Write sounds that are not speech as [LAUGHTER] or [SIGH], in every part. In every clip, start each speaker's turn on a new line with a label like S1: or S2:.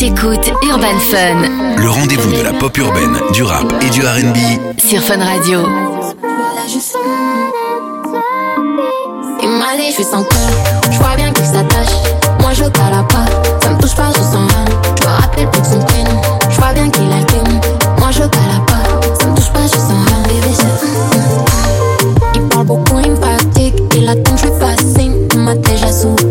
S1: T'écoutes Urban Fun.
S2: Le rendez-vous de la pop urbaine, du rap et du RB.
S1: Sur Fun Radio.
S3: Et mal je suis sans cœur. Je vois bien qu'il s'attache. Moi je cala pas. Ça me touche pas, je sens mal. Je me rappelle plus de son prénom. Je vois bien qu'il a ken. Moi je cala pas. Ça me touche pas, je sens mal. Bébé, je... Il parle beaucoup, il me fatigue. Il attend que je lui fascine. Il m'a déjà
S4: souri.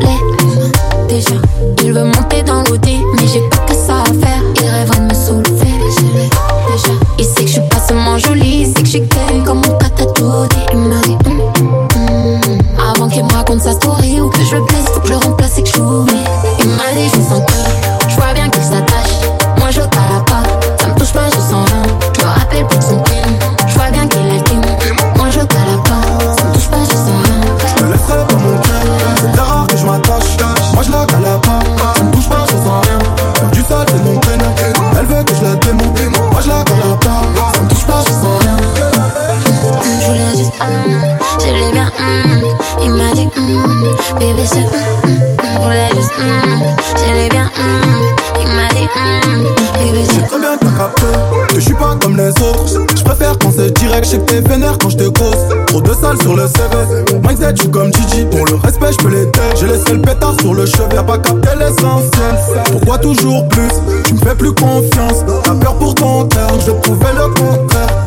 S4: toujours plus. Tu me fais plus confiance. T'as peur pour ton cœur, je prouvais le contraire.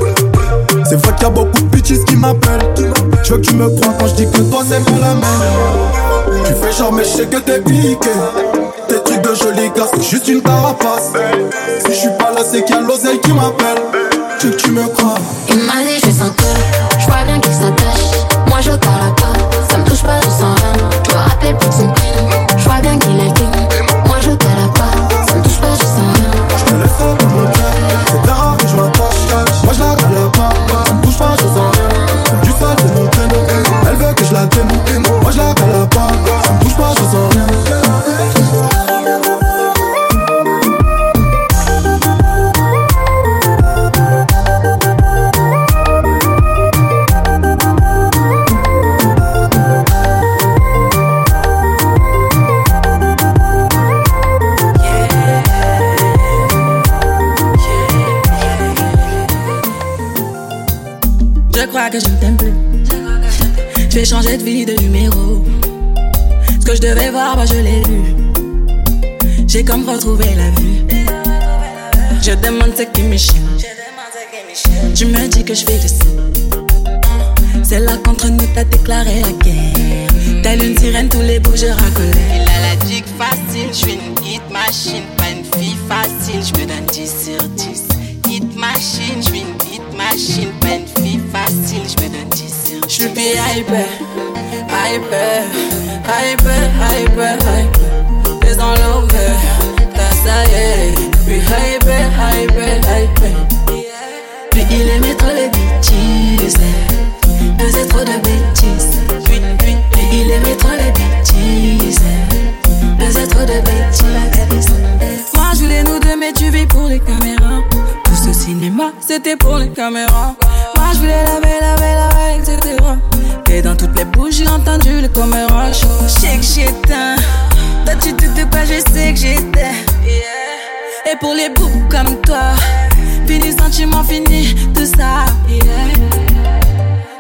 S4: C'est vrai qu'il y a beaucoup de bitches qui m'appellent. Tu veux que tu me prends quand je dis que toi c'est pas la même. Tu fais genre, mais je sais que t'es
S3: bien
S5: gentiment fini tout ça. Yeah.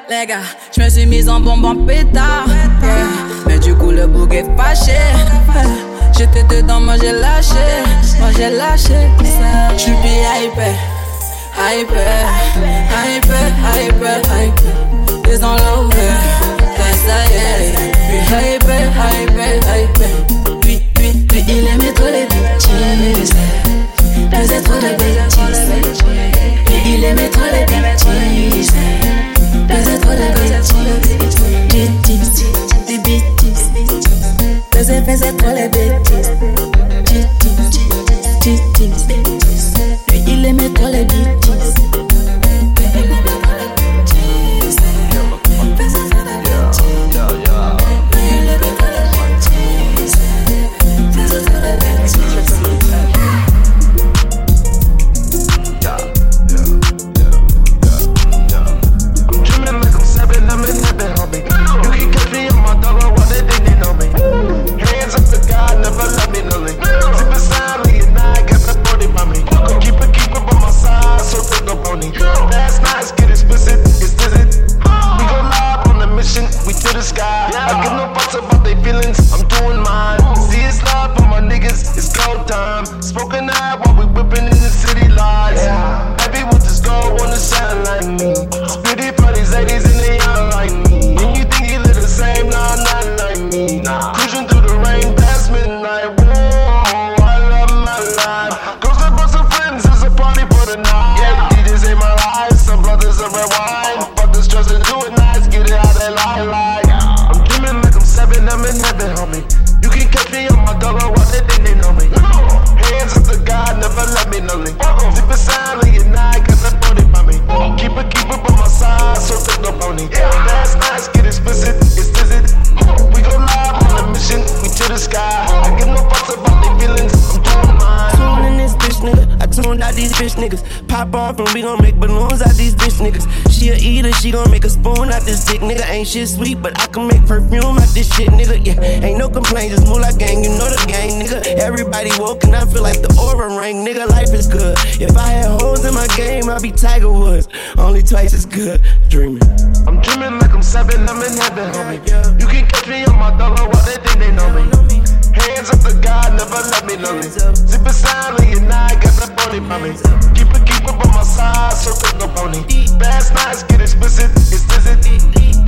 S5: Les gars, je me suis mise en bombe en pétard. Yeah. Mais du coup, le bouc est fâché. J'étais dedans, moi j'ai lâché. Moi j'ai lâché ça. J'suis hyper, hyper, hyper, hyper, hyper. Des enlevés, ça y est. Puis hyper, hyper, hyper. Puis, puis, puis il aimait trop les bitches. Faisait trop de bitches. Kilomètre la bêtise Pas à trop la bêtises. À trop il aimait trop
S6: la bêtise gon' make a spoon out this dick nigga. Ain't shit sweet, but I can make perfume out this shit nigga. Yeah, ain't no complaints, move like gang, you know the gang nigga. Everybody woke and I feel like the aura ring, nigga. Life is good. If I had holes in my game, I'd be Tiger Woods. Only twice as good. Dreaming.
S7: I'm dreaming like I'm seven, I'm in heaven, homie. You can catch me on my dollar while they think they know me. Hands up to God, never let me know me. Zip it silently at night, got that body by me. Keep it, keep it by my side, so take no pony. Fast nights get explicit, it's visit.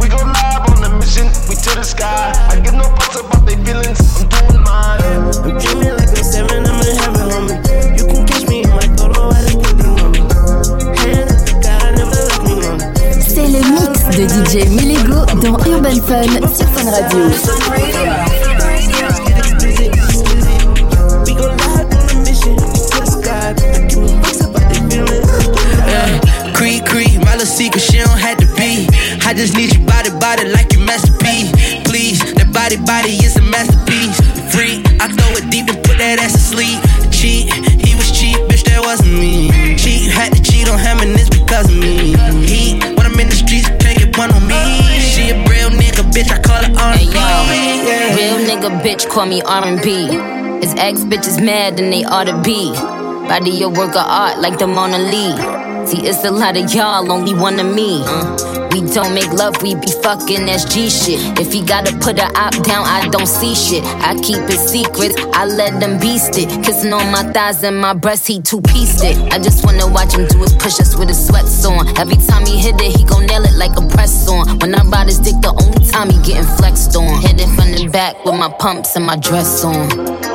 S7: We go live on the mission, we to the sky. I give no fucks about their feelings, I'm doing mine.
S6: I'm dreaming like I'm seven, I'm in heaven, homie. You can catch me in my Toro, I they know me? Hands up to God, never let me know me.
S8: C'est le mix de DJ Milego dans Urban Fun sur Fun Radio.
S9: Just need your body, body like your masterpiece. Please, that body, body is a masterpiece. Free, I throw it deep and put that ass to sleep. Cheat, he was cheap, bitch, that wasn't me. Cheat, had to cheat on him and it's because of me. Heat, when I'm in the streets, can't get one on me. She a real nigga, bitch, I call her R&B.
S10: yo, real nigga bitch call me R&B. His ex bitch is mad and they ought to be. Body your work of art like the Mona Lisa. See, it's a lot of y'all, only one of me. Uh, we don't make love, we be fucking that's G shit. If he gotta put a op down, I don't see shit. I keep it secret, I let them beast it. Kissing on my thighs and my breast, he two pieced it. I just wanna watch him do his push ups with his sweats on. Every time he hit it, he gon' nail it like a press on. When I ride his dick, the only time he getting flexed on. Hit it from the back with my pumps and my dress on.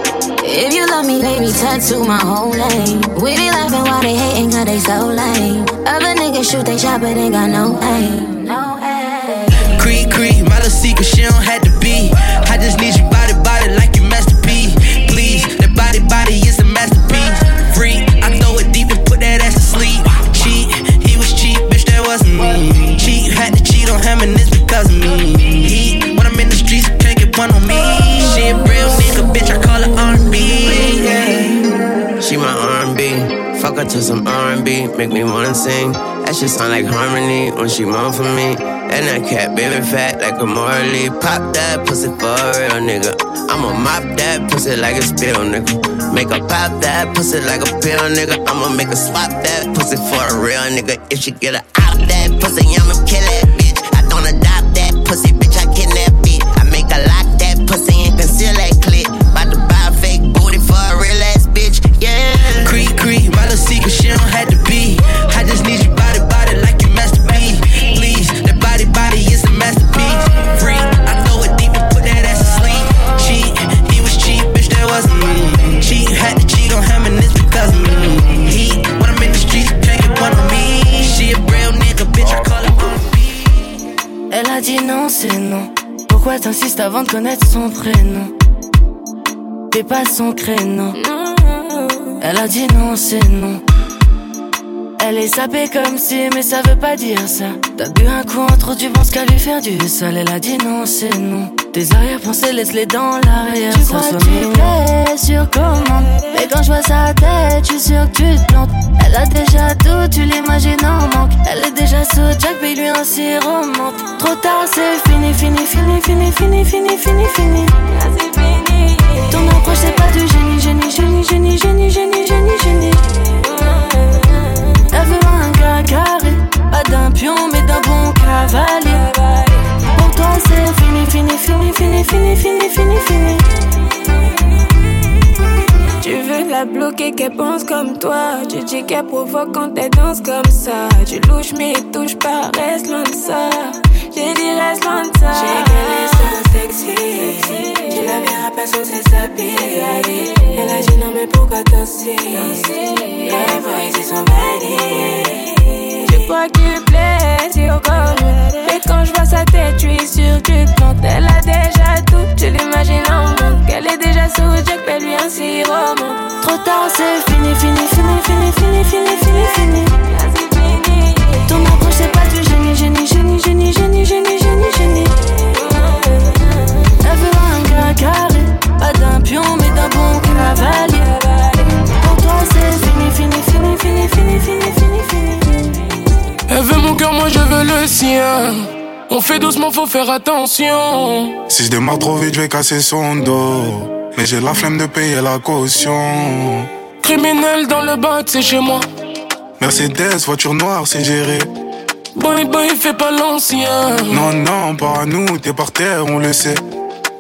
S10: If you love me, baby, tattoo my whole name. We be laughing while they hating, cause they so lame. Other niggas shoot they shot, but they got no aim. No aim.
S9: Creed, creed, my little secret, she don't have to be. I just need your body, body like your masterpiece. Please, that body, body is a masterpiece. Free, I throw it deep and put that ass to sleep. Cheat, he was cheap, bitch, that wasn't me. Cheat, had to cheat on him and it's because of me.
S11: To some R&B, make me wanna sing. That shit sound like harmony when she moan for me. And that cat baby fat like a Morley. Pop that pussy for a real nigga. I'ma mop that pussy like a spill, nigga. Make her pop that pussy like a pill, nigga. I'ma make her swap that pussy for a real nigga. If she get her out that pussy, I'ma kill that bitch. I don't adopt that pussy, bitch.
S6: Pourquoi t'insistes avant de connaître son prénom? T'es pas son créneau. Elle a dit non, c'est non. Elle est sapée comme si, mais ça veut pas dire ça. T'as bu un coup en trop, tu penses qu'à lui faire du sale. Elle a dit non, c'est non. Tes arrière-pensées, laisse-les dans l'arrière.
S12: Tu crois que tu fais sur commande Mais quand je vois sa tête, je suis sûr que tu te plantes. Elle a déjà tout, tu l'imagines en manque. Elle est déjà sous Jack, paye lui un sirop menthe. Trop tard, c'est fini, fini, fini, fini, fini, fini, fini, fini. Ton approche, c'est pas du génie, génie, génie, génie, génie, génie, génie, génie. Elle veut un gars carré. Pas d'un pion, mais d'un bon cavalier fini, fini, fini, fini, fini,
S6: Tu veux la
S13: bloquer, qu'elle pense comme toi. Tu dis qu'elle provoque quand elle danse comme ça. Tu louches mais touche pas, reste loin de ça. J'ai dit reste loin de ça.
S14: J'ai qu'elle est sexy. Tu la verras pas sans ses habits. Elle a dit non mais pourquoi danser? Les voix ici sont badies.
S13: Je crois qu'il plaît, si au corps. Et quand je vois sa tête, tu es sûr que tu te Elle a déjà tout, tu l'imagines en monde. Qu'elle est déjà sous Jack, mais lui un sirop. Trop tard, c'est fini, fini, fini, fini, fini, fini, fini, fini. Ton approche, c'est pas du génie, génie, génie, génie, génie, génie, génie, génie. Elle veut un gars carré, pas d'un pion, mais d'un bon cavalier.
S15: Cœur, moi je veux le sien. On fait doucement, faut faire attention.
S16: Si je démarre trop vite, je vais casser son dos. Mais j'ai la flemme de payer la caution.
S15: Criminel dans le bac, c'est chez moi.
S16: Mercedes, voiture noire, c'est géré.
S15: Boy, boy, fais pas l'ancien.
S16: Non, non, pas à nous, t'es par terre, on le sait.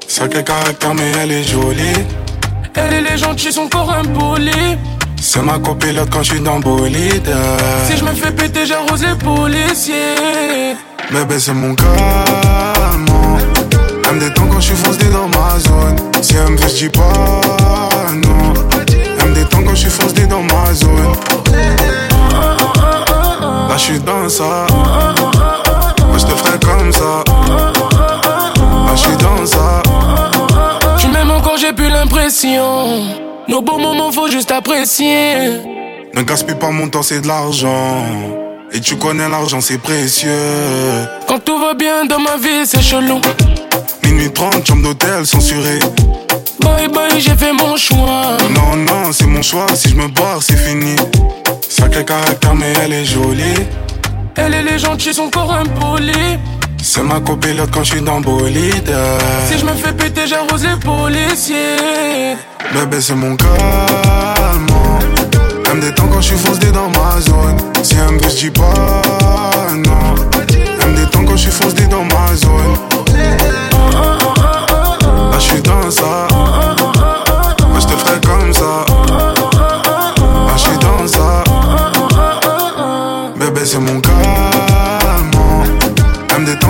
S16: Sacré caractère, mais elle est jolie.
S15: Elle et les gentils sont encore impolis.
S16: C'est ma copilote quand je suis dans bolide.
S15: Si je me fais péter, j'arrose les policiers.
S16: Bébé, c'est mon calme. Elle me détend quand je suis foncé dans ma zone. Si elle me veut, je dis pas non. Elle me détend quand je suis foncé dans ma zone. Là, je suis dans ça. Moi, je te ferai comme ça. Là, je suis dans ça.
S15: Tu m'aimes encore, j'ai plus l'impression. Nos beaux moments, faut juste apprécier.
S16: Ne gaspille pas mon temps, c'est de l'argent. Et tu connais l'argent, c'est précieux.
S15: Quand tout va bien dans ma vie, c'est chelou.
S16: Minuit 30, chambre d'hôtel censurée.
S15: Bye bye, j'ai fait mon choix.
S16: Non, non, c'est mon choix. Si je me barre, c'est fini. Sacré caractère, mais elle est jolie.
S15: Elle et les gentils sont encore impolis.
S16: C'est ma copilote quand je suis dans bolide.
S15: Si je me fais péter, j'arrose les policiers.
S16: Bébé, c'est mon calme. Elle me détend quand je suis foncé dans ma zone. Si elle me veut, je dis pas non. Elle me détend quand je suis foncé dans ma zone. Là, je suis dans ça. Moi, je te ferai comme ça. Là, je suis dans ça. Bébé, c'est mon calme.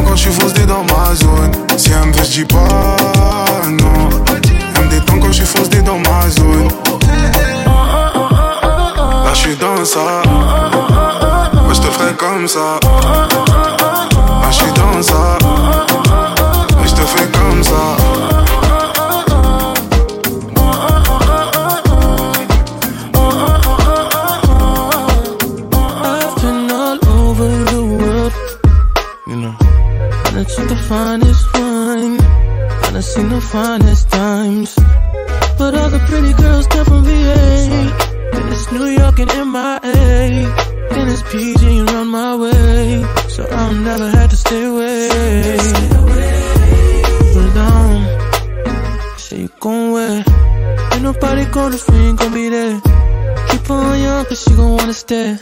S16: Quand je suis foncé dans ma zone. Si elle me veut, je dis pas non. Elle me détend quand je suis foncé dans ma zone. Là, je suis dans ça. Moi, je te ferai comme ça. Là, je suis dans ça. Et je te fais comme ça.
S17: The finest wine, and I seen the finest times. But all the pretty girls come from VA. And it's New York and MIA. And it's PG and around my way. So I'll never have to stay away. It down. Say you gon' wait. Ain't nobody gonna free, gon' be there. Keep on young, cause she gon' wanna stay.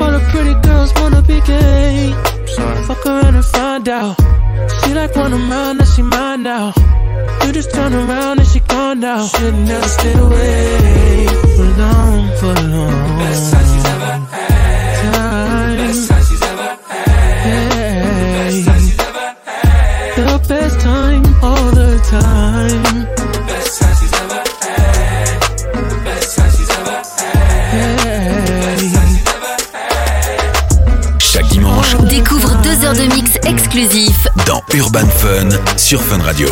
S17: All the pretty girls wanna be gay. Fuck around and find out. She like one of mine, now she mine now. You just turn around and she gone now. Should never stay away for long, for long. Best time she's ever had. Time. Best time she's ever had. Best time she's ever had. The best time all the time.
S1: Heures de mix exclusif
S2: dans Urban Fun sur Fun Radio.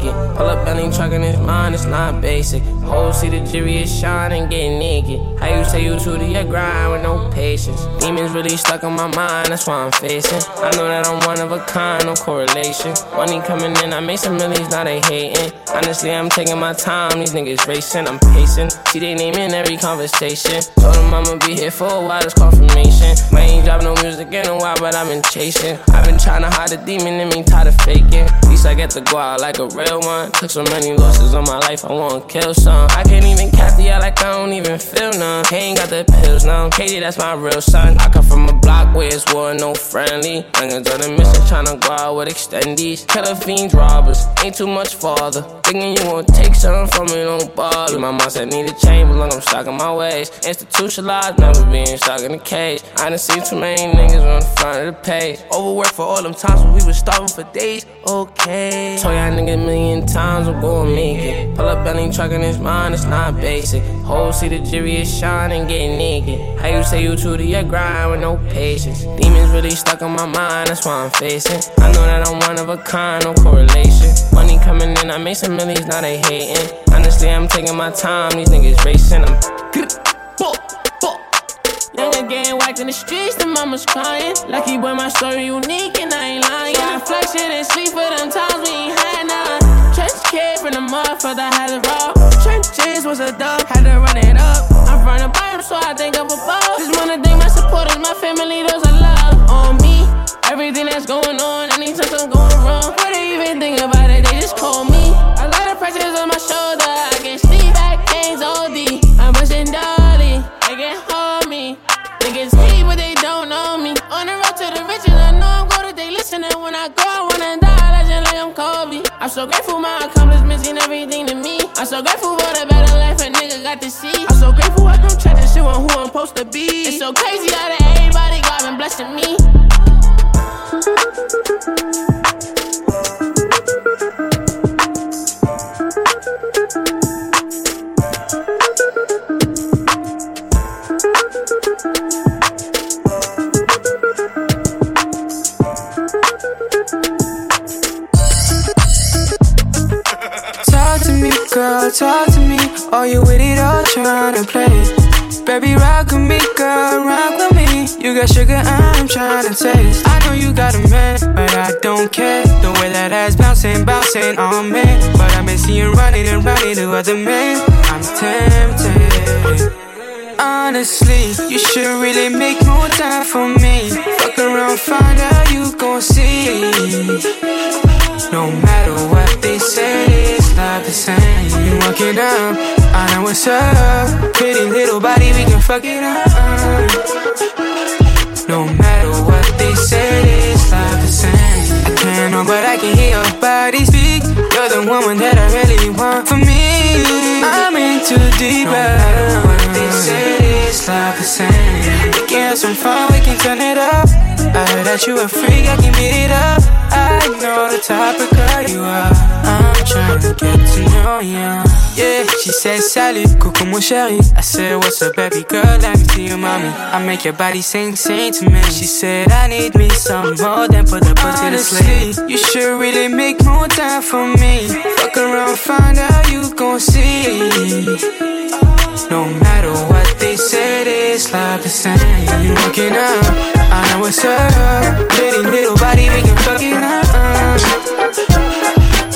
S18: It. Pull up any truck in his mind, it's not basic. Whole see the jury is shining, get naked. How you say you true to your grind with no patience? Demons really stuck on my mind, that's why I'm facing. I know that I'm one of a kind, no correlation. Money coming in, I made some millions, now they hating. Honestly, I'm taking my time, these niggas racing, I'm pacing. See they name in every conversation. Told them I'ma be here for a while, it's confirmation. I ain't drop no music in a while, but I've been chasing. I've been trying to hide the demon in me, tired of faking. At least I get to go out like a real one. Took so many losses on my life, I wanna kill some. I can't even cap the air like I don't even feel none. Ain't got the pills now. Katie, that's my real son. I come from a block where it's war, no friendly. Niggas on the mission tryna go out with extendies. Killer fiends, robbers, ain't too much father. Thinking you wanna take something from me, don't bother. My said need a change, but look, I'm stuck in my ways. Institutionalized, never being stuck in a cage. I done seen too many niggas on the front of the page. Overworked for all them times when we was starving for days. Okay. Told y'all niggas a million times I'm gonna make it. Pull up any truck in his mind, it's not basic. Whole see the jury is shining, getting naked. How you say you true to your grind with no patience? Demons really stuck in my mind, that's why I'm facing. I know that I'm one of a kind, no correlation. Money coming in, I made some millions, now they hating. Honestly, I'm taking my time, these niggas racing. I'm getting whacked in the streets, the mama's crying. Lucky boy, my story unique and I ain't lying. Shit and sleep for them times we ain't. Trench kid from the motherfucker, had it raw. Trenches was a dub, had to run it up. I'm from the bottom, so I think I'm above. Just wanna thank my supporters, my family, those I love. On me, everything that's going on, anytime something going wrong. What they even think about it, they just call me. A lot of pressures on my shoulder, I can sleep back, things OD. I'm pushing dolly, they can hold me. Niggas hate but they don't know me. On the road to the riches, I know I'm good. They listening when I go, I'm so grateful my accomplishments mean everything to me. I'm so grateful for the better life a nigga got to see. I'm so grateful I don't check this shit on who I'm supposed to be. It's so crazy how that everybody God been blessing me.
S19: Girl, talk to me. Are you with it or trying to play? Baby, rock with me, girl, rock with me. You got sugar, I'm trying to taste. I know you got a man, but I don't care. The way that ass bouncing, bouncing on me. But I've been seeing running and running to other men. I'm tempted. Honestly, you should really make more time for me. Fuck around, find out you gon' see. No matter what they say, it's not the same. You walk it up, I know what's up. Pretty little body, we can fuck it up. No matter what they say, it's not the same. I can't know, but I can hear your body speak. You're the woman that I really want for me. I'm in too deep. No uh. matter what they say, it's not the same. Can have some fun, we can turn it up. I heard that you a freak, I can beat it up. I know the type of girl you are. I'm trying to get to know you. Yeah, she said salut, coucou mon chéri. I said what's up, baby girl, let me see your mommy. I make your body sing, sing to me. She said I need me some more than put the pussy to sleep. You should really make more time for me. Fuck around, find out you gon' see. No matter said, it's not the same. You walking up, I know what's up. Pretty little body, we can fuck it up.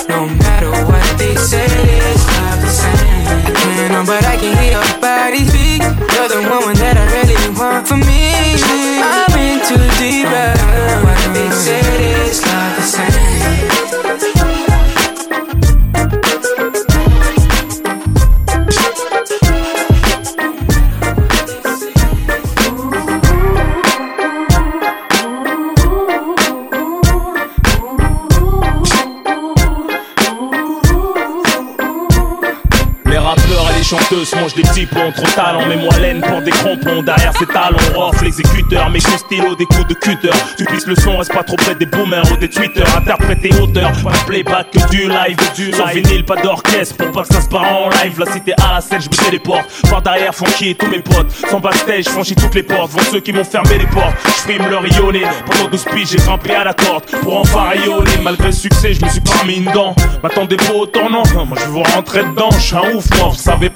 S19: No matter what they say, it's not the same. I can't know, but I can hear your body speak. You're the woman that I really want for me. I'm in too deep. No matter what they said, it's not
S20: chanteuses mangent des petits plombs, trop talent, mais moi laine pour des crampons. Derrière ces talons, off l'exécuteur, mes coups stylo, des coups de cutter. Tu pisses le son, reste pas trop près des boomers ou des tweeters. Interprète et auteur, pas de playback que du live, du Sans vinyle, pas d'orchestre, pour pas que ça se part en live. La cité à la scène, je me téléporte. Par derrière, funky tous mes potes. Sans backstage, franchis toutes les portes. Vont ceux qui m'ont fermé les portes. Je frime leur rayonner. Pendant 12 piges, j'ai grimpé à la corde. Pour enfin rayonner, malgré le succès, je me suis pas mis une dent. M'attendez pas au tournant, moi je veux vous rentrer dedans. Je suis un ouf, moi, vous savez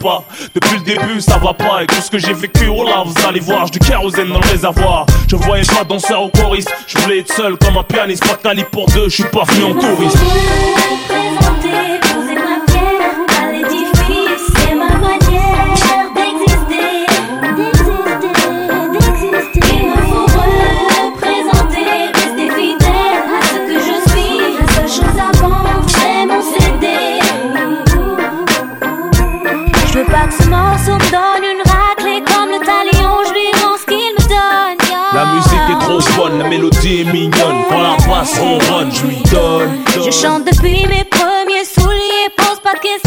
S20: Depuis le début, ça va pas. Et tout ce que j'ai vécu, oh là, vous allez voir, j'ai du kérosène dans le réservoir. Je voyais pas danseur ou choriste. Je voulais être seul comme un pianiste, pas pour deux. Je suis pas venu en touriste.
S3: la
S20: mélodie est mignonne. Quand la basse ronronne, je lui donne.
S21: Je chante depuis mes premiers souliers, pose pas de questions.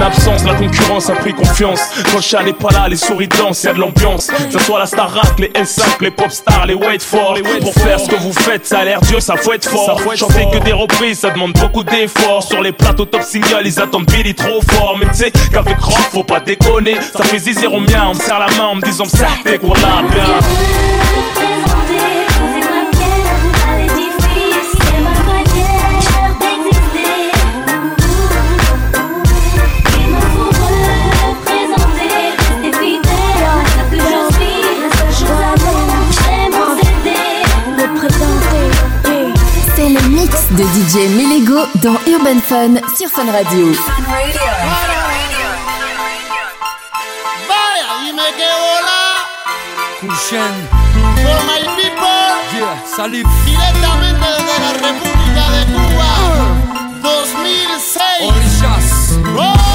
S20: Mon absence, la concurrence a pris confiance. Quand le chat n'est pas là, les souris dansent, y'a de l'ambiance. Que ce soit la Starac, les S5, les pop stars, les wait for. Pour faire ce que vous faites, ça a l'air dur, ça faut être fort. Chanter que des reprises, ça demande beaucoup d'efforts. Sur les plateaux top single, ils attendent Billy trop fort. Mais tu sais qu'avec rock, faut pas déconner. Ça fait zizir au mien, on me serre la main en me disant ça fait quoi là bien.
S1: DJ Melego dans Urban Fun sur Fun Radio.
S22: Vaya, dime que hola.
S23: Kushen.
S22: For my people.
S23: Yeah, salud.
S22: Directamente desde la República de Cuba. 2006.
S23: Orillas.
S22: Rodan.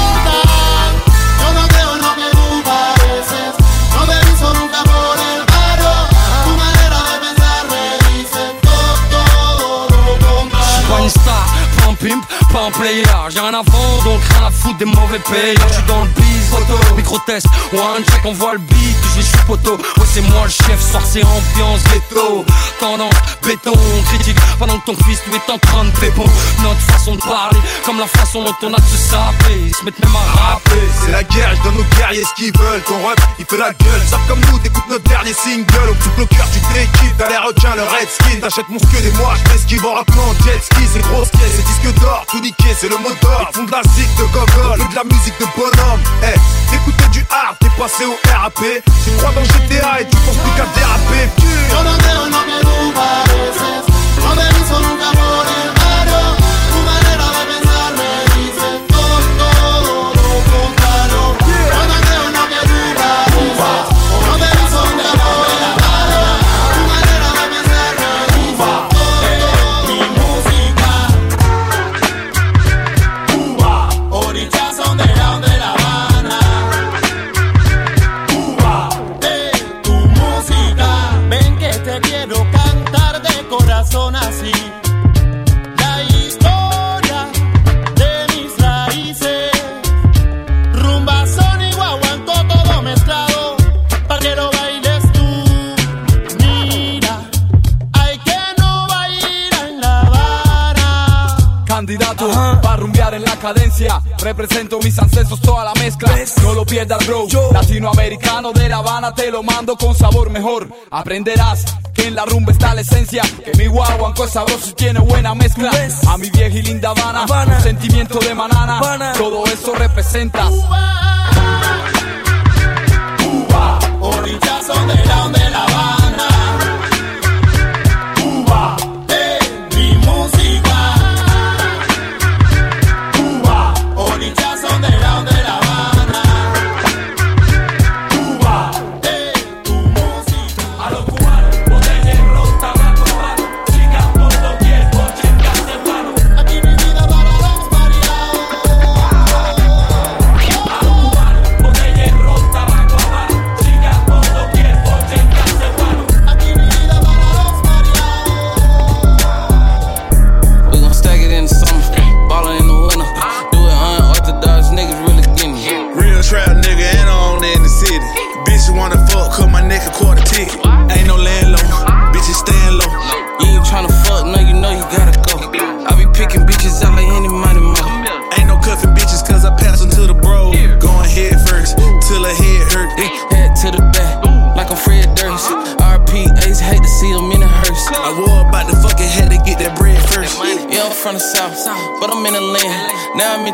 S23: Pas une star, pas un pimp, pas un player. J'ai rien à donc rien à foutre des mauvais payeurs. J'suis dans le biz, photo, micro-test. One check, on voit le beat, j'ai suis poteau. Ouais, c'est moi le chef, soir c'est ambiance ghetto. Tendance, béton, critique. Pendant que ton fils lui est en train de pépon. Notre façon de parler, comme la façon dont on a de se saper. Ils se mettent même à rapper.
S24: C'est la guerre, je donne aux guerriers ce qu'ils veulent. Ton rap, il fait la gueule. Savent comme nous, t'écoutes notre dernier single. Au plus bloqueur, tu t'équipes. T'as les requins, le red skin. T'achètes mon skid et moi, je m'esquive en rappant en jet ski. C'est grosse caisse, c'est disque d'or. Tout niqué, c'est le mot d'or. Ils font de la zik de gogol, de la musique de bonhomme. Eh, t'écoutais du hard, t'es passé au RAP. Tu crois dans GTA et tu penses plus qu'à déraper.
S22: Te
S23: Represento mis ancestros, toda la mezcla. No lo pierdas, bro. Latinoamericano de La Habana te lo mando con sabor mejor. Aprenderás que en la rumba está la esencia. Que mi guaguanco es sabroso y tiene buena mezcla. A mi vieja y linda Habana, un sentimiento de manana. Todo eso representa.
S22: Cuba, orillas underground de La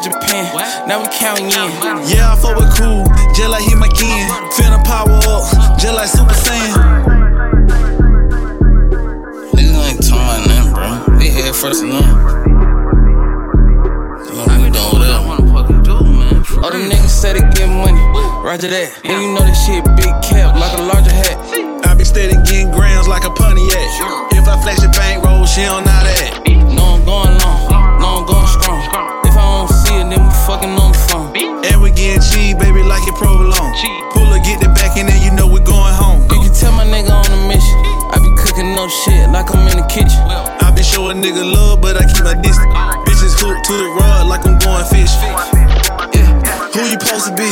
S23: Japan, now we counting in.
S24: Yeah, I fuck with cool, just like he my kin. Finna power up, just like Super Saiyan.
S23: Niggas ain't talking about nothing, bro. We head first and none. We doing whatever. All the niggas say they get money. Roger that. And you know this shit big cap, like a larger hat.
S24: I be steady getting grams like a Pontiac. If I flash a bankroll, she don't know that.
S23: No, I'm going long. Fucking on the phone.
S24: And we getting cheap, baby, like it provolone. Pull her, get the back, and then you know we're going home.
S18: You can tell my nigga on a mission. I be cooking no shit like I'm in the kitchen.
S24: I be showing nigga love, but I keep my distance. Bitches hooked to the rod like I'm going fish. Yeah, who you supposed to be?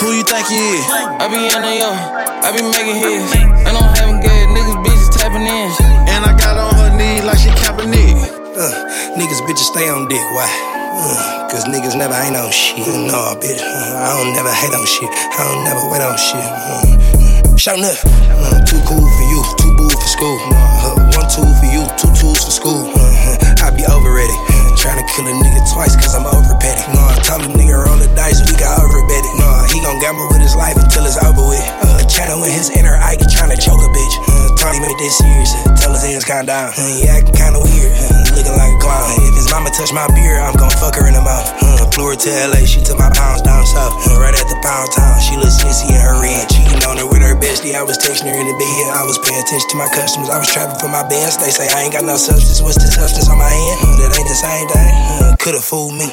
S24: Who you think you is?
S18: I be in the yo, I be making hits. I don't have good niggas, bitches tapping in.
S24: And I got on her knee like she Kaepernick.
S25: Uh, niggas, bitches stay on dick. Why? Cause niggas never ain't on shit. No, bitch. I don't never hate on shit. I don't never wait on shit. Uh, Shout up. Uh, too cool for you, too boo for school. Uh, one tool for you, two tools for school. I be over ready. Uh, Tryna kill a nigga twice cause I'm over petty. I told him nigga roll the dice, we got over betty. No, he gon' gamble with his life until it's over with. Uh, channel in his inner eye Ike tryna choke a bitch. Uh, he made this serious. Uh, tell his hands calm down. Uh, he acting kinda weird. Uh, looking like a clown. Uh, if his mama touch my beer, I'm gon' fuck her in the mouth. Flew her to LA, she took my pounds down south. Right at the pound town, she look sissy in her red. Cheating on her with her bestie. I was texting her in the bed. I was paying attention to my customers. I was trapping for my bands. They say I ain't got no substance. What's the substance on my hand? That ain't the same thing. Uh, could've fooled me.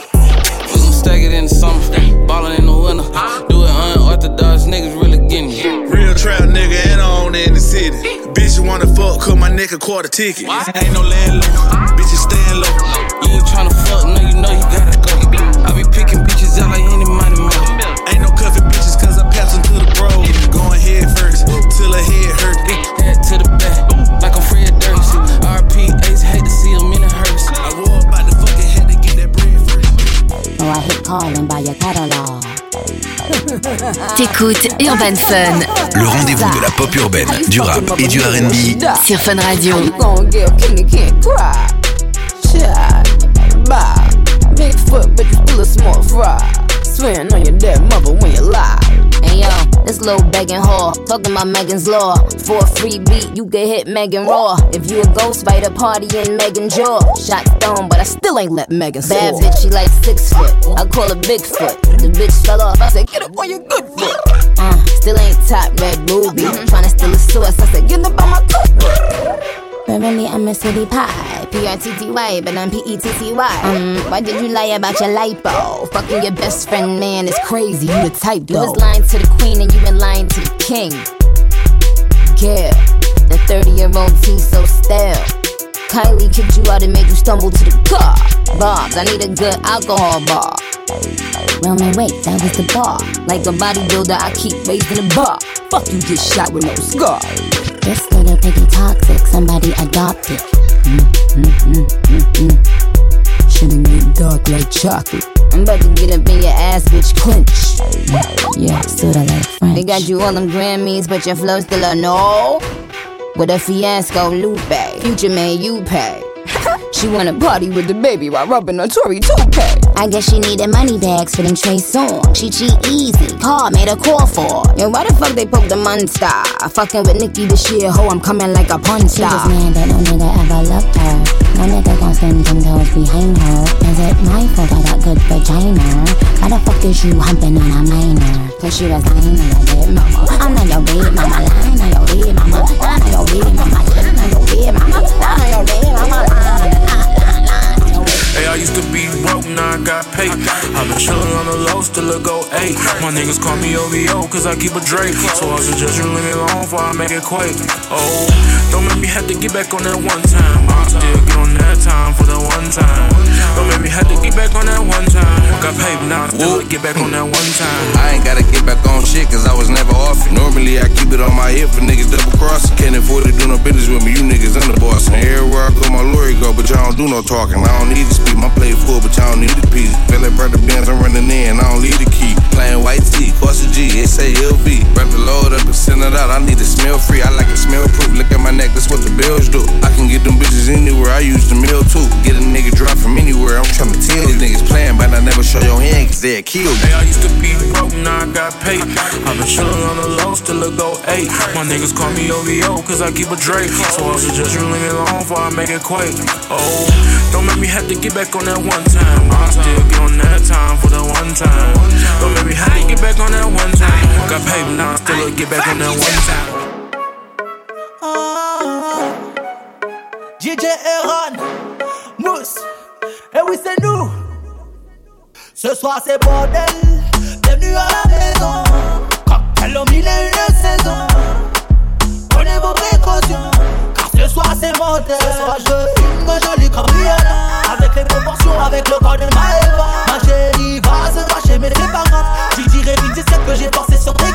S18: We stack it in the summer, ballin' in the winter. Do it unorthodox, niggas really getting it.
S24: Real trap nigga and on in the city. Bitch wanna fuck, cut my neck a quarter ticket. Ain't no landlord, bitches staying low.
S18: You ain't tryna fuck, no, you know you gotta go. I be picking bitches out like any money, mo.
S24: Ain't no cuffing bitches cause I pass them to the bro. Going head first, till her head hurt.
S18: Head to the back, like I'm Fred Durst. RP Ace, hate to see him in a hearse.
S24: I wore about the fucking head to get that bread first.
S26: Oh, I hit calling by your catalog. [LAUGHS]
S1: T'écoutes Urban Fun
S2: Le rendez-vous de la pop urbaine, du rap et du R&B
S1: sur Fun Radio.
S27: Foot, but you still a small fry. Swearing on your dead mother when you lie.
S10: Hey yo, this little begging whore, talking my Megan's Law. For a free beat, you can hit Megan Raw. If you a ghost fighter, party in Megan Jaw. Shot stone, but I still ain't let Megan Bad
S27: soar.
S10: bitch, she like six foot. I call her Bigfoot. The bitch fell off, I said, get up on your good foot. Uh, still ain't top red ruby. [LAUGHS] Tryna steal a source, I said, get up on my good
S26: But really, I'm a city pie.
S10: P-R-T-T-Y, but I'm P-E-T-T-Y. Um, why did you lie about your lipo? Fucking your best friend, man, is crazy. You the type, though. You was lying to the queen and you been lying to the king. Yeah, the 30-year-old tea so stale. Kylie kicked you out and made you stumble to the car. Bobs, I need a good alcohol bar.
S26: Roman, wait, that was the bar.
S10: Like a bodybuilder, I keep raising the bar. Fuck you, get shot with no scar.
S26: This little piggy toxic, somebody adopted. Mm, mm, mm, mm, mm.
S27: Shouldn't get dark like chocolate.
S10: I'm about to get up in your ass, bitch, clench.
S26: Yeah, sorta like French.
S10: They got you all them Grammys, but your flow still a no. With a fiasco, Lupe. Future man, you pay. She wanna party with the baby while rubbing her Tory toupee.
S26: I guess she needed money bags for them Trey songs. She cheat easy, call, made a call for.
S10: Yo, why the fuck they poke the monster? Fucking with Nicki this year, ho, I'm coming like a punch
S26: She just
S10: star.
S26: mad that no nigga ever loved her. No nigga gon' stand ten toes behind her. Is it my fault I got good vagina? Why the fuck is you humping on a minor?
S10: Cause she was lying on your dead mama.
S26: I'm not your baby mama, lying on your baby mama. Lying on your baby mama,
S15: I got paid. I've been chillin' on the low, still a go eight. My niggas call me OVO, cause I keep a Drake. So I suggest you leave me alone before I make it quake. Oh, don't make me have to get back on that one time. I still get on that time for the one time. Don't make me have to get back on that one time. Got paid, now I still get back on that one time.
S28: I ain't gotta get back on shit cause I was never off it. Normally I keep it on my hip for niggas double crossing. Can't afford to do no business with me, you niggas the boss. And everywhere I go, my lawyer go, but y'all don't do no talking. I don't need to speak, my plate full, but y'all don't need to piece. Feel like brother Benz, I'm running in, I don't leave the key. Playing white tee, cost a G, it say LV. Wrap the load up and send it out, I need it smell free. I like it smell proof, look at my neck, that's what the bills do. I can get them bitches anywhere, I use the mill too. Get a nigga drop from anywhere, I'm trying to tell these niggas playing, but I never show your hand cause they'll kill you.
S15: Hey, I used to be broke, now I got paid. I've been chillin' on the low, still a go eight. My niggas call me OVO, cause I keep a Drake. So I suggest you leave me alone before I make it quake. Oh, don't make me have to get back on that one time. I still get on that time for the one time. Don't make be high, get back on that one time. Got paper, now I'm still get back on that one time.
S29: Oh, DJ Aaron, Mousse, et oui c'est nous. Ce soir c'est bordel, bienvenue
S30: à la maison. Cocktail au mille et une saison. Prenez vos précautions, car ce soir c'est mortel. Ce soir je fume, je lis comme Rihanna les proportions avec le corps de Maeva. Ma chérie va se lâcher, mais c'est pas dirais une 17 que j'ai forcé sur tes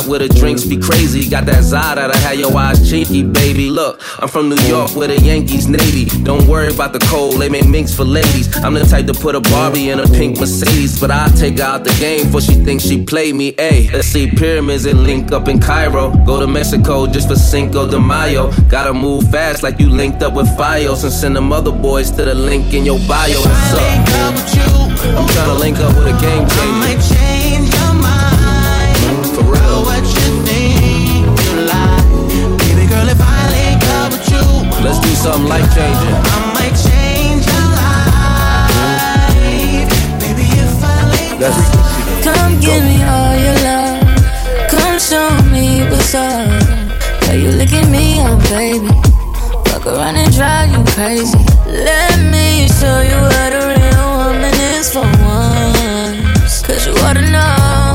S28: spot where the drinks be crazy. Got that Zada that had your eyes cheeky, baby. Look, I'm from New York where the Yankees Navy. Don't worry about the cold, they make minks for ladies. I'm the type to put a Barbie in a pink Mercedes, but I take her out the game for she thinks she play me. Ayy, let's see pyramids and link up in Cairo. Go to Mexico just for Cinco de Mayo. Gotta move fast like you linked up with Fios and send them other boys to the link in your bio. What's up? I'm trying to link up with a game changer. Something life changing. I might change your life. Baby, if I link Let's
S12: Come give me all your love. Come show me what's up. Girl, you look at me up, baby. Fuck around and drive you crazy. Let me show you what a real woman is for once. Cause you ought to know.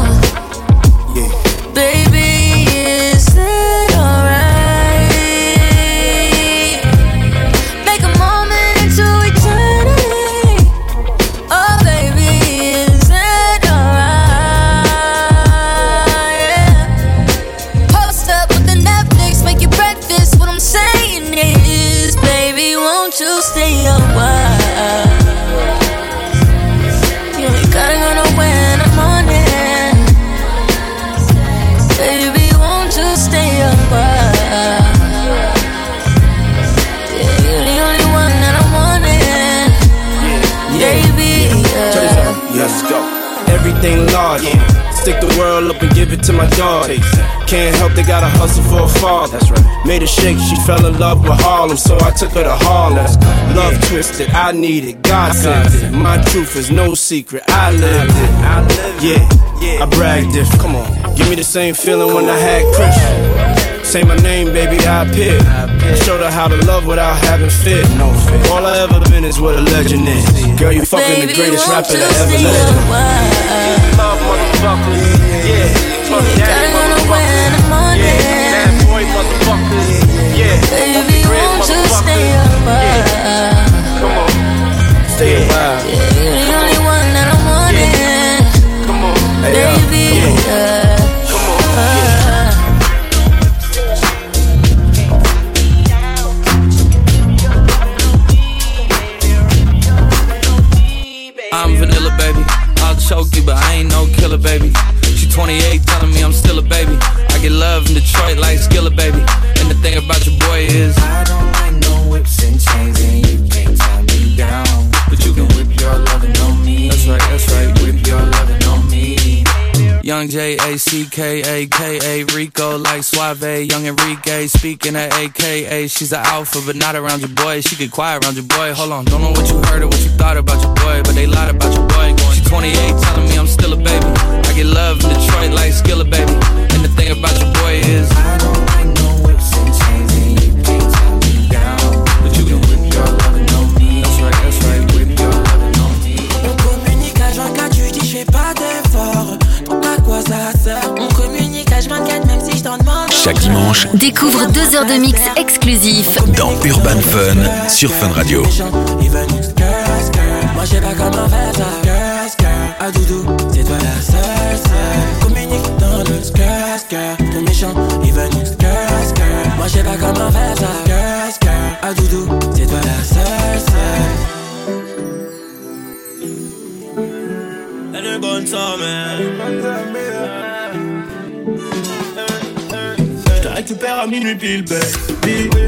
S31: The world up and give it to my dog. Can't help they gotta hustle for a father. That's right. Made a shake, she fell in love with Harlem, so I took her to Harlem. Love twisted, I need it, God sent it. My truth is no secret, I lived it. Yeah, I bragged if, come on, give me the same feeling when I had Chris. Say my name, baby, I appear. Showed her how to love without having fear. No fear. All I ever been is what a legend is. Girl, you fucking baby, the greatest rapper that ever lived. Love motherfuckers, yeah. Fuck daddy motherfuckers, yeah. Bad boy motherfuckers, yeah. Baby, won't you stay a while? Come on, stay a while.
S32: 28, telling me I'm still a baby. I get love in Detroit like Skilla, baby. Young J A C K A K A Rico like Suave, Young Enrique speaking at AKA. She's an alpha, but not around your boy. She get quiet around your boy. Hold on, don't know what you heard or what you thought about your boy, but they lied about your boy. Going 28, telling me I'm still a baby. I get love in Detroit like Skilla, baby. And the thing about your boy is I don't
S30: dimanche,
S1: découvre deux heures de mix exclusifs
S30: dans Urban Fun sur Fun Radio.
S33: à minuit pile baisse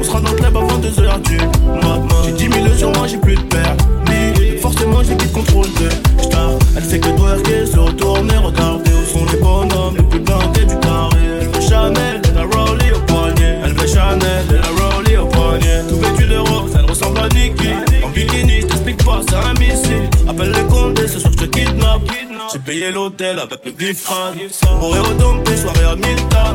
S33: On sera dans le club avant 2h du
S34: mat J'ai 10 000 sur moi, j'ai plus de permis. Forcément j'ai qui contrôle de star. Elle sait que doit twerker, se retourner, regarder Où sont les bonhommes les plus blindés du carré. Elle veut Chanel, de la Rowley au poignet. Elle veut Chanel, de la Rowley au poignet. Tout vêtu de rose, elle ressemble à Nicky En bikini, je t'explique pas, c'est un missile. Appelle les
S33: condés, ce soir je te kidnappe. J'ai payé l'hôtel avec le bifrane Pour et soirée à Milta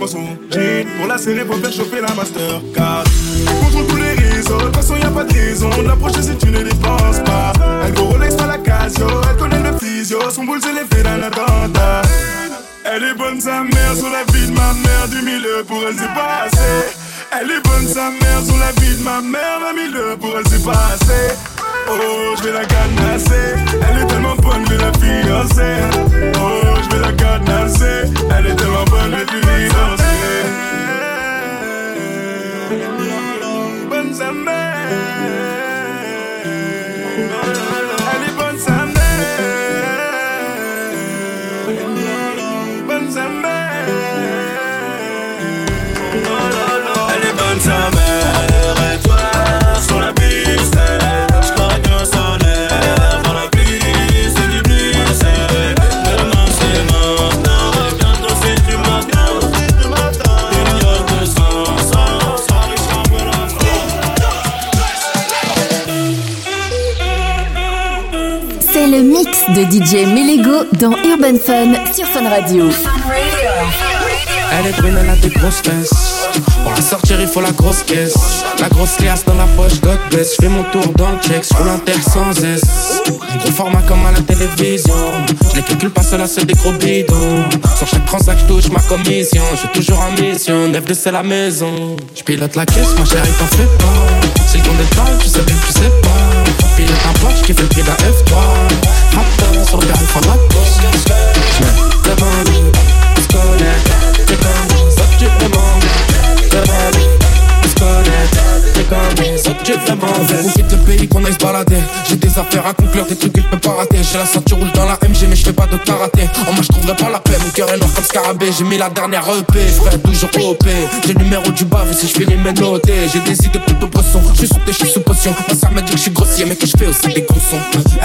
S33: Pour la serrer, pour faire chauffer la Mastercard. Contrôle tous les réseaux, de toute façon y a pas de raison de l'approcher si tu ne dépenses pas. Elle go Rolex à la Casio, elle connaît le physio, son boule c'est l'effet d'un attentat. Elle est bonne sa mère sur la vie de ma mère, du milieu pour elle c'est passé. Elle est bonne sa mère sur la vie de ma mère, d'un milieu pour elle c'est passé. Oh, je vais la canasser. Elle est tellement bonne, je vais la fiancer.
S1: DJ Melego dans Urban Fun sur Fun Radio.
S29: Elle est brune, elle a des grosses fesses. Pour la sortir, il faut la grosse caisse. La grosse liasse dans la poche, God bless. Je fais mon tour dans le check, je roule un terre sans S. Gros comme à la télévision. Je les calcule pas seul, c'est des gros bidons. Sur chaque transaction, je touche ma commission. Je suis toujours en mission, 9 de c'est la maison. Je pilote la caisse, ma chérie, t'en fais pas. C'est le balles, tu sais bien tu sais pas. Je pilote un Porsche qui fait le prix d'un F3. Frappe sur le permis, faut la devant connaît. T'es comme ça, tu te. On se connaît. Comme demandes. On quitte le pays qu'on aille se balader. J'ai des affaires à conclure, des trucs que je peux pas rater. J'ai la ceinture rouge dans la MG, mais je fais pas de karaté. En moi, je trouverai pas la paix. Mon cœur est noir comme scarabée. J'ai mis la dernière EP, frère, toujours OP. J'ai le numéro du bas, si je finis mes notés. J'ai des idées plutôt poisson. Je suis sous tes, je suis sous potion. Ma sœur m'a dit que je suis grossier, mais que je fais aussi des gros sons.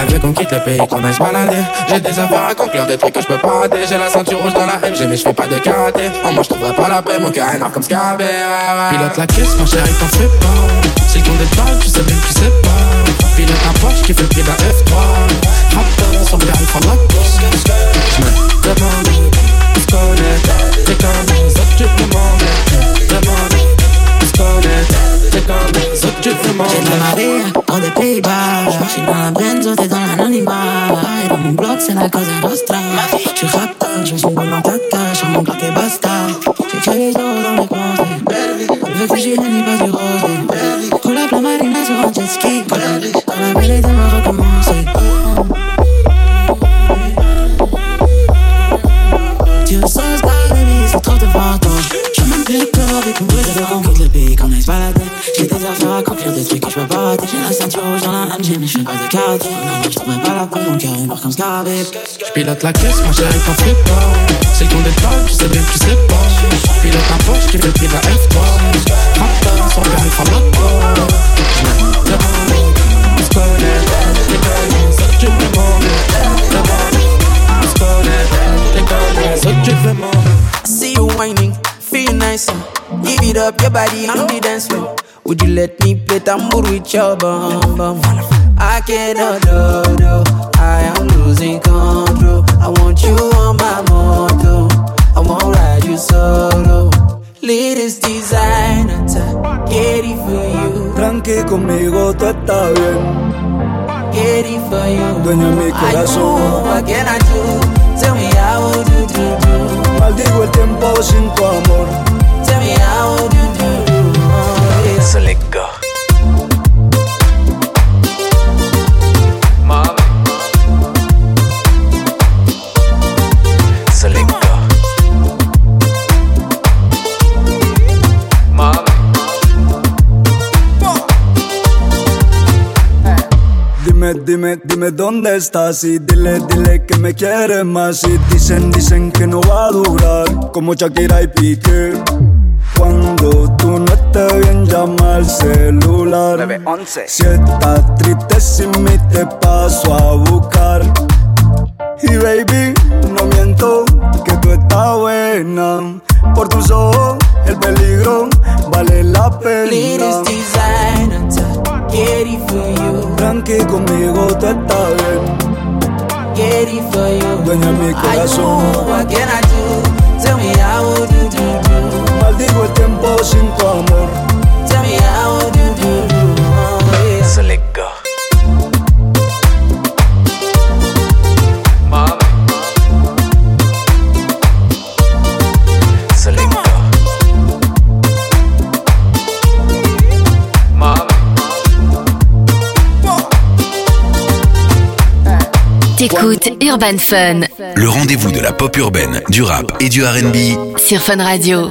S29: Veut qu'on quitte le pays, qu'on aille se balader. J'ai des affaires à conclure, des trucs que je peux pas rater. J'ai la ceinture rouge dans la MG, mais je fais pas de karaté. En moi, je trouverai pas la paix. Mon cœur est noir comme scarabée. Pilote la caisse, ma chérie, t'en fais pas. C'est le des balles, tu sais bien tu sais pas. Pilote un Porsche qui fait le prix d'un F3. Frappe le permis, faut la course. Je me demande, on. T'es comme les autres, tu te demandes. Demande, on. T'es comme les autres, tu te demandes.
S30: J'ai Maria dans des Pays-Bas. J'suis dans la Benzo, t'es dans l'anonymat. Et dans mon bloc, c'est la cosa nostra. Tu rappes, je suis bon dans ta cage. Sur mon bloc et basta. J'ai créé les dans les coins. Le réfugié n'est pas du rose. Roule la marina sur un jet ski. Dans la mêlée, de me recommencer. Tu veux sauce, baby, c'est trop de. J'suis même plus le corps avec une boule de le pays qu'on aille se balader. J'ai des affaires à accomplir, des trucs que j'peux pas rater. J'ai la ceinture rouge dans la MG, mais j'fais pas de karaté. Non, non, j'trouverai pas la peau, mon cœur est noir comme scarabée.
S29: J'pilote la caisse, ma chérie, t'en fais pas. C'est le compte des tu sais bien que tu sais pas. J'pilote un Porsche qui fait le prix d'un F3. Frappe sur le permis, faut la
S3: Uh. it up, your body on the dance floor. Would you let me play tambour with your bum bum? I cannot do, do. I am losing control. I want you on my moto. I won't ride you solo. Latest designer, get it for you.
S35: Tranqui conmigo, tú estás bien.
S3: Get it for you.
S35: Dueña de mi
S3: I know,
S35: corazón.
S3: what can I do? Tell me how would you do, do?
S35: Maldigo el tiempo sin tu amor.
S3: Tell me how would you do, do? Oh, yeah.
S35: dime, dime dónde estás y dile, dile que me quieres más y dicen, dicen que no va a durar como Shakira y Piqué. Cuando tú no estés bien, llama al celular. 911. Si estás triste sin mí, te paso a buscar. Y baby, no miento que tú estás buena. Por tus ojos, el peligro vale la pena.
S3: Get it for you.
S35: Tranqui conmigo tú estás bien.
S3: Get it for you.
S35: Dueña mi corazón.
S3: I do, what can I do? Tell me how would you do, do.
S35: Maldigo el tiempo sin tu amor
S17: Urban Fun.
S2: Le rendez-vous de la pop urbaine, du rap et du RB.
S17: Sur Fun Radio.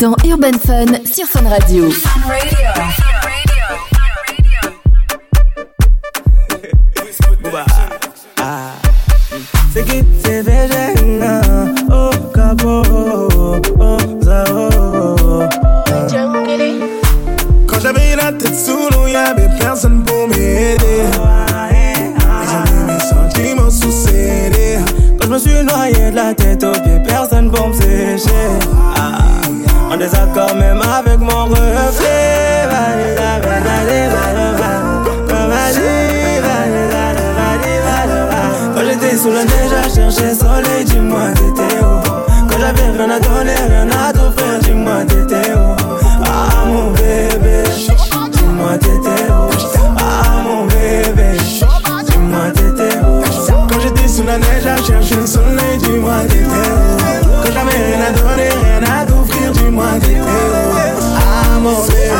S17: dans Urban Fun sur Fun Radio.
S36: C'est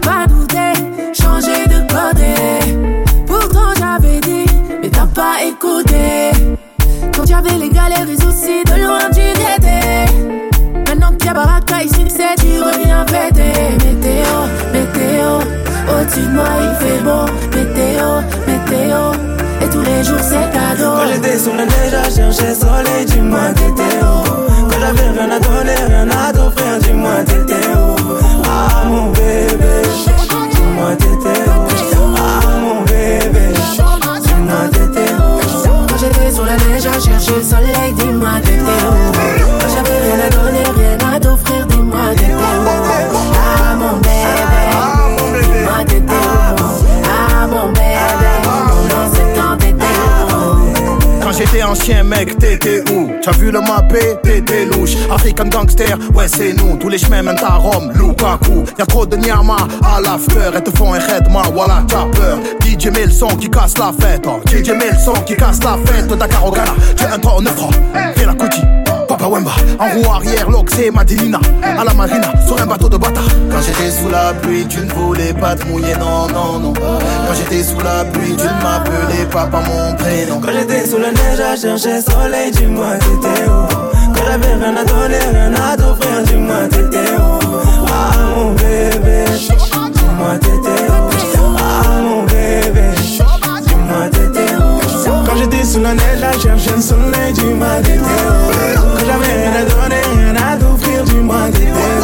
S36: pas douter, changer de côté. Pourtant j'avais dit, mais t'as pas écouté. Quand j'avais les galets aussi de loin, tu étais. Maintenant qu'il y a baraka ici, tu tu reviens en. Météo, météo, au-dessus de moi, il fait beau. Quand j'étais sous la neige à chercher soleil, dis-moi t'étais où Quand j'avais rien à donner, rien à
S6: ancien mec, t'étais où? T'as vu le mappé, t'étais louche. African gangster, ouais c'est nous. Tous les chemins mènent à Rome, Lukaku. Y'a trop de nyama à l'after. Elles te font un redma, voilà t'as peur DJ met le son qui casse la fête. Oh. DJ met le son qui casse la fête. Dakar au Ghana, j'ai un temps en neuf Fais la Papa Wemba, en roue arrière, l'Oxé, Madelina. À la marina, sur un bateau de bâtard Quand j'étais sous la pluie, tu ne voulais pas te mouiller, non, non, non. Quand j'étais sous la pluie, tu ne m'appelais pas par mon prénom.
S36: Quand j'étais sous la neige à chercher soleil, dis-moi t'étais où? Quand j'avais rien à donner, rien à t'offrir, dis-moi t'étais où? Ah mon bébé, dis-moi t'étais où? Ah mon bébé, sous la chercher le soleil, dis-moi t'étais où Quand j'avais rien à donner, rien à t'offrir, dis-moi t'étais où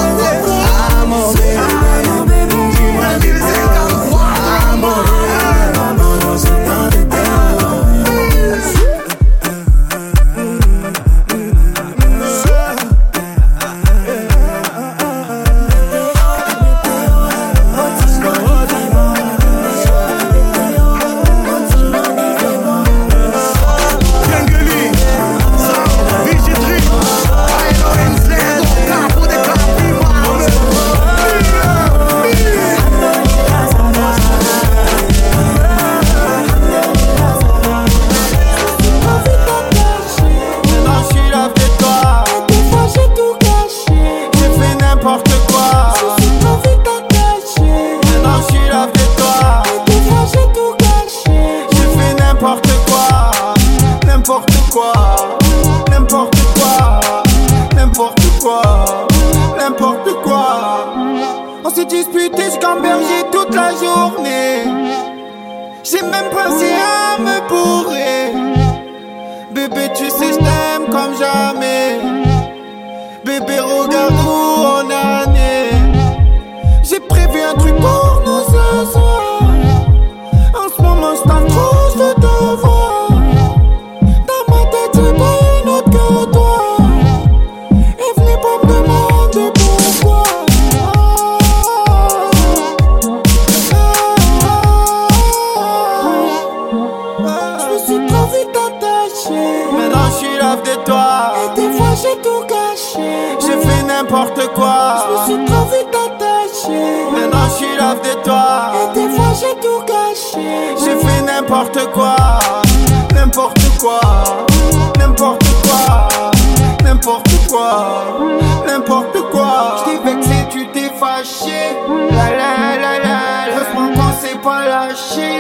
S22: N'importe quoi. J't'ai vexé, tu t'es fâché. La la la la. Heureusement qu'on s'est pas lâché.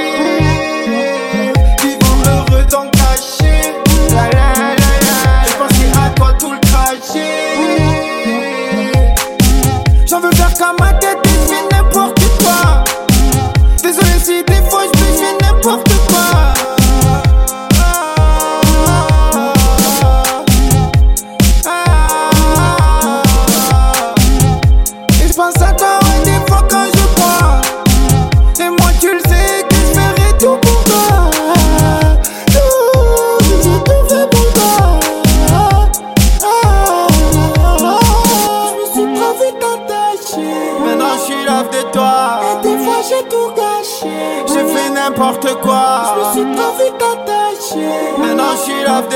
S22: Vivant heureux dans le caché. La la la la. Pensé à toi tout le trajet.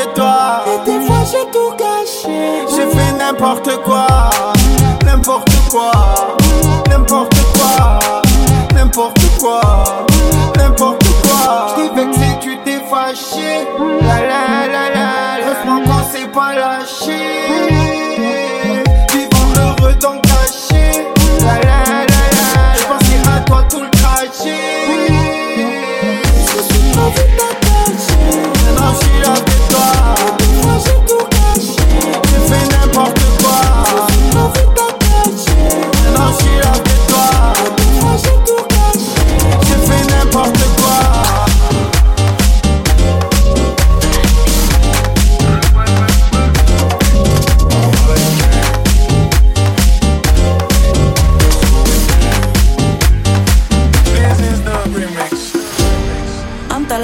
S22: De toi. Et des fois j'ai tout gâché. J'ai fait n'importe quoi.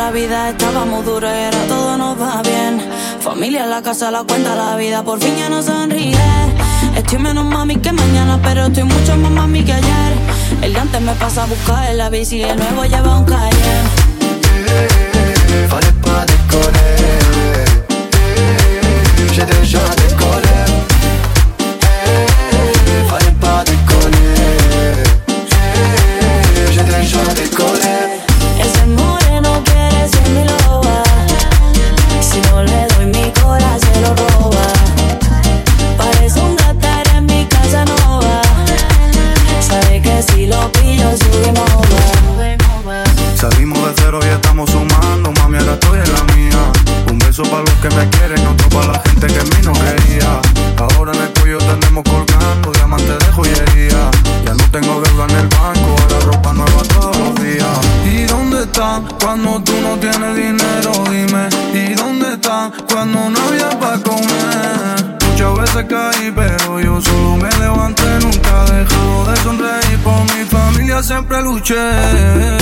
S22: la
S12: vida estaba muy dura y ahora todo nos va bien. Familia, en la casa, la cuenta, la vida, por fin ya no sonríe. Estoy menos mami que mañana, pero estoy mucho más mami que ayer. El de antes me pasa a buscar en la bici y el nuevo lleva un calle.
S37: J'ai déjà noche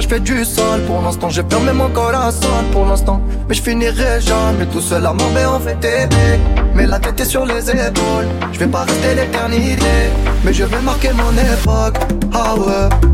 S37: Je fais du sale Pour l'instant j'ai peur même encore Pour l'instant Mais je finirai jamais tout seul à m'embêter en fait Mais la tête est sur les épaules. Je vais pas rester l'éternité. Mais je vais marquer mon époque. Ah ouais.